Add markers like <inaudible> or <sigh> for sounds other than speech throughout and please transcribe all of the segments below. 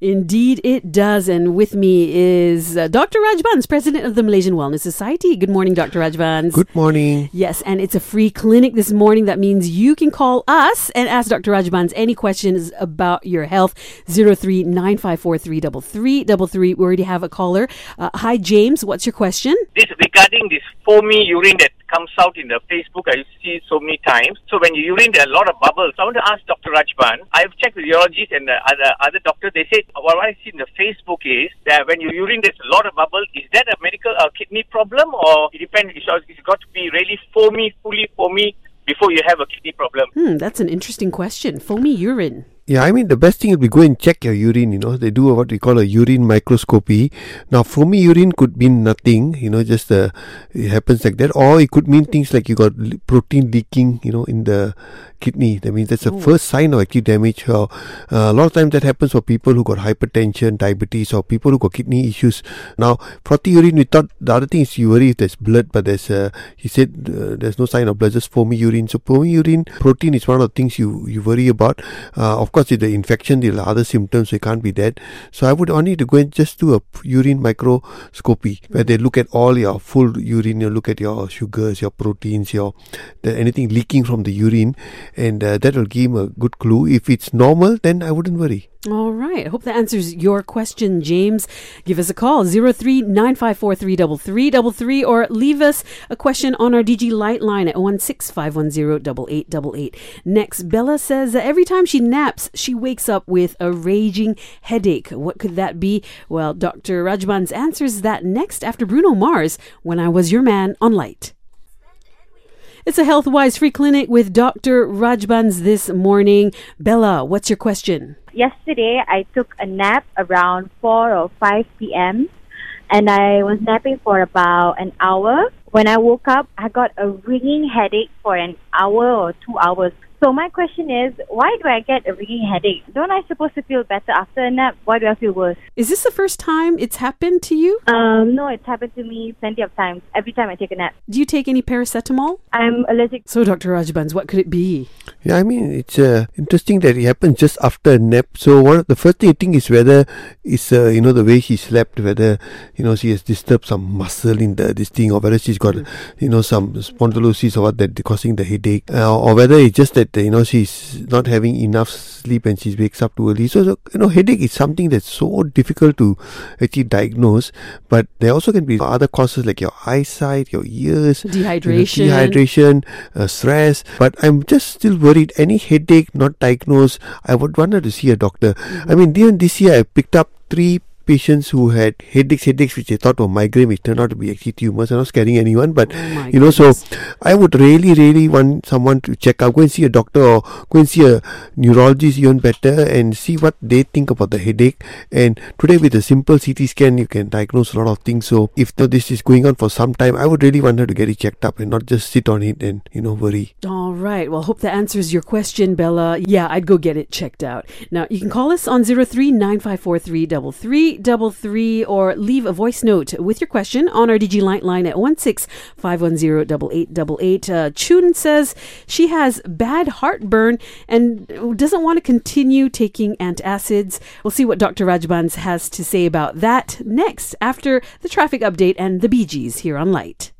Indeed, it does. And with me is uh, Dr. Rajbans, president of the Malaysian Wellness Society. Good morning, Dr. Rajbans. Good morning. Yes, and it's a free clinic this morning. That means you can call us and ask Dr. Rajbans any questions about your health. Zero three nine five four three double three double three. We already have a caller. Uh, hi, James. What's your question? This regarding this foamy urine that comes out in the Facebook, I see so many times. So when you urine, there are a lot of bubbles. I want to ask Dr. Rajban. I've checked with urologists and the other other doctors. They said what I see in the Facebook is that when you urine, there's a lot of bubbles. Is that a medical uh, kidney problem, or it depends? It's, it's got to be really foamy, fully foamy before you have a kidney problem. Hmm, that's an interesting question. Foamy urine. Yeah, I mean the best thing would be go and check your urine. You know, they do what we call a urine microscopy. Now, foamy urine could mean nothing. You know, just uh, it happens like that, or it could mean things like you got protein leaking. You know, in the kidney. That means that's the first sign of acute damage. uh, a lot of times that happens for people who got hypertension, diabetes, or people who got kidney issues. Now, frothy urine, we thought the other thing is you worry if there's blood, but there's uh, he said uh, there's no sign of blood, just foamy urine. So foamy urine, protein is one of the things you you worry about. Uh, of course, with the infection, are other symptoms, it can't be that. So I would only to go and just do a urine microscopy where they look at all your full urine, you look at your sugars, your proteins, your the, anything leaking from the urine, and uh, that will give a good clue. If it's normal, then I wouldn't worry. All right. I hope that answers your question, James. Give us a call, 03 or leave us a question on our DG Lite line at 016 Next, Bella says that every time she naps, she wakes up with a raging headache. What could that be? Well, Dr. Rajbans answers that next after Bruno Mars, When I Was Your Man on Lite. It's a HealthWise free clinic with Dr. Rajbans this morning. Bella, what's your question? Yesterday, I took a nap around 4 or 5 p.m. and I was napping for about an hour. When I woke up, I got a ringing headache for an hour or two hours. So my question is, why do I get a ringing headache? Don't I supposed to feel better after a nap? Why do I feel worse? Is this the first time it's happened to you? Um, no, it's happened to me plenty of times. Every time I take a nap. Do you take any paracetamol? I'm allergic. So, Dr. Rajbans, what could it be? Yeah, I mean it's uh, interesting that it happens just after a nap. So one of the first thing I think is whether it's uh, you know the way she slept, whether you know she has disturbed some muscle in the this thing, or whether she's got you know some spondylosis or what that causing the headache, uh, or whether it's just that that you know she's not having enough sleep and she wakes up too early. So, so, you know headache is something that's so difficult to actually diagnose. But there also can be other causes like your eyesight, your ears, dehydration, you know, dehydration, uh, stress. But I'm just still worried. Any headache not diagnosed, I would want her to see a doctor. Mm-hmm. I mean, even this year I picked up three patients who had headaches, headaches which they thought were migraine, which turned out to be actually tumors. I'm not scaring anyone, but oh you know, so I would really, really want someone to check out, go and see a doctor or go and see a neurologist even better and see what they think about the headache. And today, with a simple CT scan, you can diagnose a lot of things. So if this is going on for some time, I would really want her to get it checked up and not just sit on it and you know worry. All right. Well, hope that answers your question, Bella. Yeah, I'd go get it checked out. Now you can call us on zero three nine five four three double three double three or leave a voice note with your question on our DG Lite line at one six five one zero double eight double eight. Uh, Chun says she has bad heartburn and doesn't want to continue taking antacids. We'll see what Dr. Rajbans has to say about that next after the traffic update and the Gees here on Lite.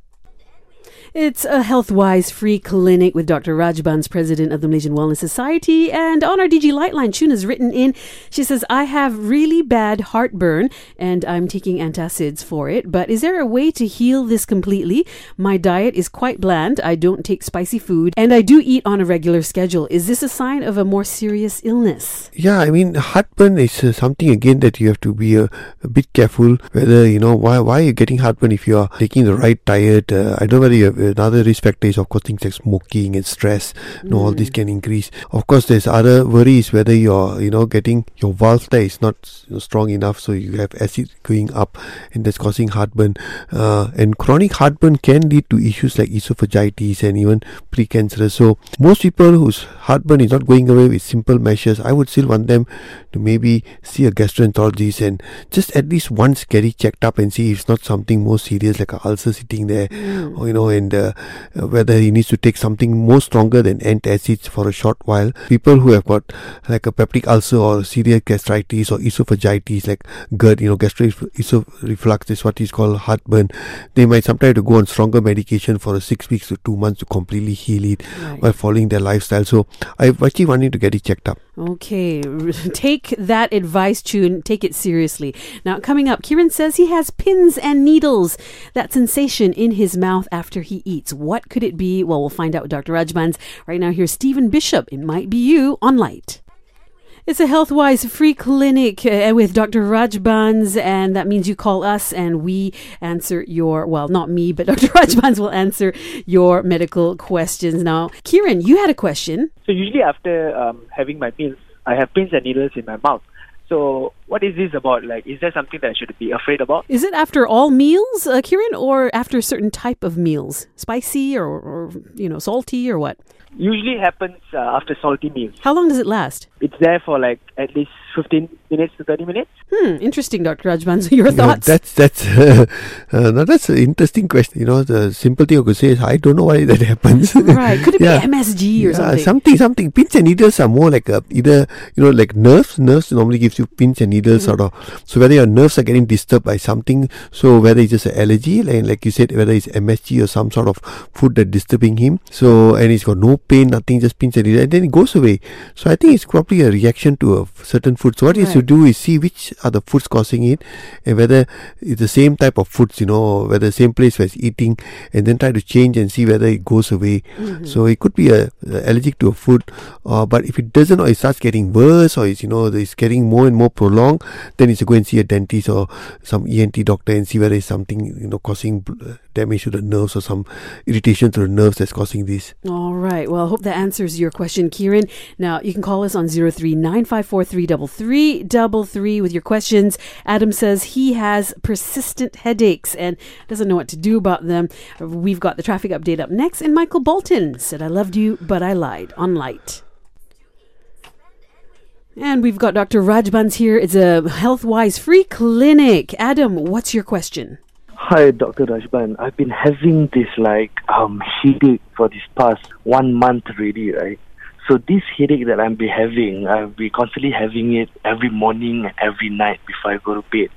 It's a HealthWise free clinic with Dr. Rajbans, president of the Malaysian Wellness Society. And on our DG Liteline, Chuna's written in. She says, I have really bad heartburn and I'm taking antacids for it. But is there a way to heal this completely? My diet is quite bland. I don't take spicy food and I do eat on a regular schedule. Is this a sign of a more serious illness? Yeah, I mean, heartburn is uh, something again that you have to be a, a, bit careful whether, you know, why, why are you getting heartburn if you are taking the right diet? Uh, I don't know whether you have another risk factor is of course things like smoking and stress you know all this mm. can increase of course there's other worries whether you're you know getting your valve there is not strong enough so you have acid going up and that's causing heartburn uh, and chronic heartburn can lead to issues like esophagitis and even precancerous so most people whose heartburn is not going away with simple measures i would still want them to maybe see a gastroenterologist and just at least once get it checked up and see if it's not something more serious like an ulcer sitting there mm. or you know and and uh, whether he needs to take something more stronger than antacids for a short while. People who have got like a peptic ulcer or celiac gastritis or esophagitis, like GERD, you know, gastroreflux is what is called heartburn. They might sometimes have to go on stronger medication for a six weeks to two months to completely heal it Right. while following their lifestyle. So I actually wanting to get it checked up. Okay, <laughs> take that advice, Chun. Take it seriously. Now, coming up, Kieran says he has pins and needles. That sensation in his mouth after he eats. What could it be? Well, we'll find out with Dr. Rajbans. Right now, here's Stephen Bishop. It might be you on Lite. It's a HealthWise free clinic uh, with Dr. Rajbans, and that means you call us and we answer your, well, not me, but <laughs> Dr. Rajbans will answer your medical questions. Now, Kieran, you had a question. So usually after um, having my meals, I have pins and needles in my mouth. So what is this about? Like, is there something that I should be afraid about? Is it after all meals, uh, Kieran, or after a certain type of meals? Spicy or, or you know, salty or what? Usually happens uh, after salty meals. How long does it last? It's there for like at least 15 minutes to 30 minutes. Hmm, interesting, Dr. Rajban. So <laughs> your Yeah, thoughts? that's that's <laughs> uh, now that's an interesting question. You know, the simple thing I could say is I don't know why that <laughs> happens. right. Could it Yeah. be MSG or Yeah, something? something, something. Pins and needles are more like a, either you know like nerves. Nerves normally gives you pins and needles, Mm-hmm. sort of. So whether your nerves are getting disturbed by something, so whether it's just an allergy, like like you said, whether it's MSG or some sort of food that disturbing him. So and he's got no pain, nothing, just pins and needles, and then it goes away. So I think it's probably a reaction to a certain food. So what he has to do is see which are the foods causing it, and whether it's the same type of foods, you know, whether the same place where he's eating, and then try to change and see whether it goes away. Mm-hmm. So it could be a, a allergic to a food, uh, but if it doesn't, or it starts getting worse, or it's you know it's getting more and more prolonged, then it's go and see a dentist or some ENT doctor and see whether it's something you know causing uh, damage to the nerves or some irritation to the nerves that's causing this. All right. Well, I hope that answers your question, Kieran. Now, you can call us on 0395433333 with your questions. Adam says he has persistent headaches and doesn't know what to do about them. We've got the traffic update up next. And Michael Bolton said, I loved you, but I lied on Lite. And we've got Dr. Rajbans here. It's a HealthWise free clinic. Adam, what's your question? Hi, Dr. Rajban. I've been having this like um headache for this past one month already, right? So this headache that I'm be having, I've been constantly having it every morning and every night before I go to bed.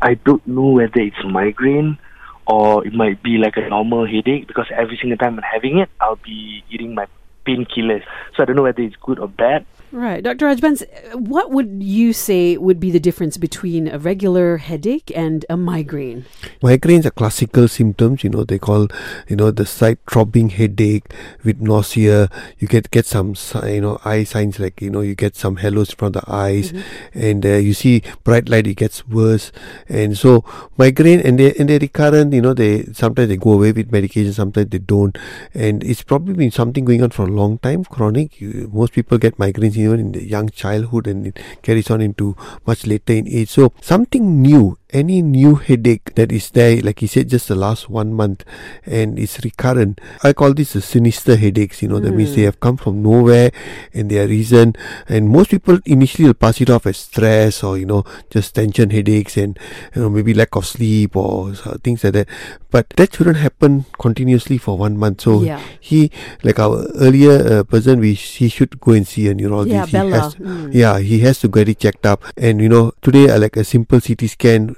I don't know whether it's migraine or it might be like a normal headache because every single time I'm having it, I'll be eating my painkillers. So I don't know whether it's good or bad. Right. Dr. Rajbans, what would you say would be the difference between a regular headache and a migraine? Migraines are classical symptoms, you know, they call, you know, the side throbbing headache with nausea. You get, get some, you know, eye signs like, you know, you get some halos from the eyes and uh, you see bright light, it gets worse. And so migraine and they, and they're recurrent, you know, they, sometimes they go away with medication, sometimes they don't. And it's probably been something going on for a long time, chronic. You, most people get migraines even in the young childhood and it carries on into much later in age. So something new, any new headache that is there, like he said, just the last one month and it's recurrent. I call this a sinister headaches, you know, that means they have come from nowhere and they are reason. And most people initially will pass it off as stress or, you know, just tension headaches and, you know, maybe lack of sleep or so- things like that. But that shouldn't happen continuously for one month. So Yeah. he, like our earlier uh, person, we he should go and see a neurologist. Yeah, He Bella. has to- Mm. yeah, he has to get it checked up. And you know, today uh, like a simple CT scan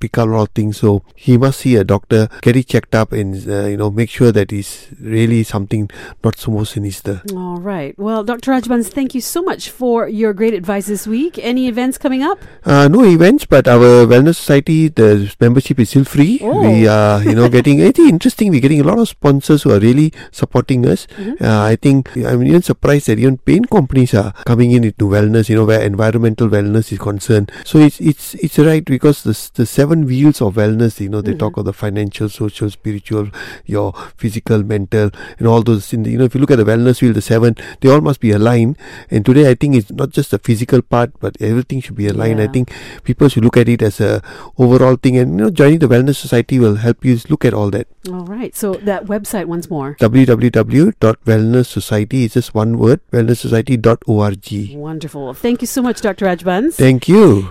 pick up a lot of things. So he must see a doctor, get it checked up, and uh, you know, make sure that it's really something not so more sinister. All right. Well, Dr. Rajbans, thank you so much for your great advice this week. Any events coming up? Uh, no events, but our wellness society, the membership is still free. Oh. We are, you know, getting it's interesting. We're getting a lot of sponsors who are really supporting us. Mm-hmm. Uh, I think I'm even surprised that even paint companies are coming in into wellness. You know, where environmental wellness is concerned. So it's it's it's right because the the seven wheels of wellness. You know, they mm-hmm. talk of the financial, social, spiritual, your physical, mental, and all those. In the, you know, if you look at the wellness wheel, the seven, they all must be aligned. And today, I think it's not just the physical part, but everything should be aligned. I think people should look at it as a overall thing, and you know, joining the wellness society will help you look at all that. All right. So that website once more. www.wellnesssociety is just one word. Wellnesssociety.org. Wonderful. Thank you so much, Dr. Rajbans. Thank you.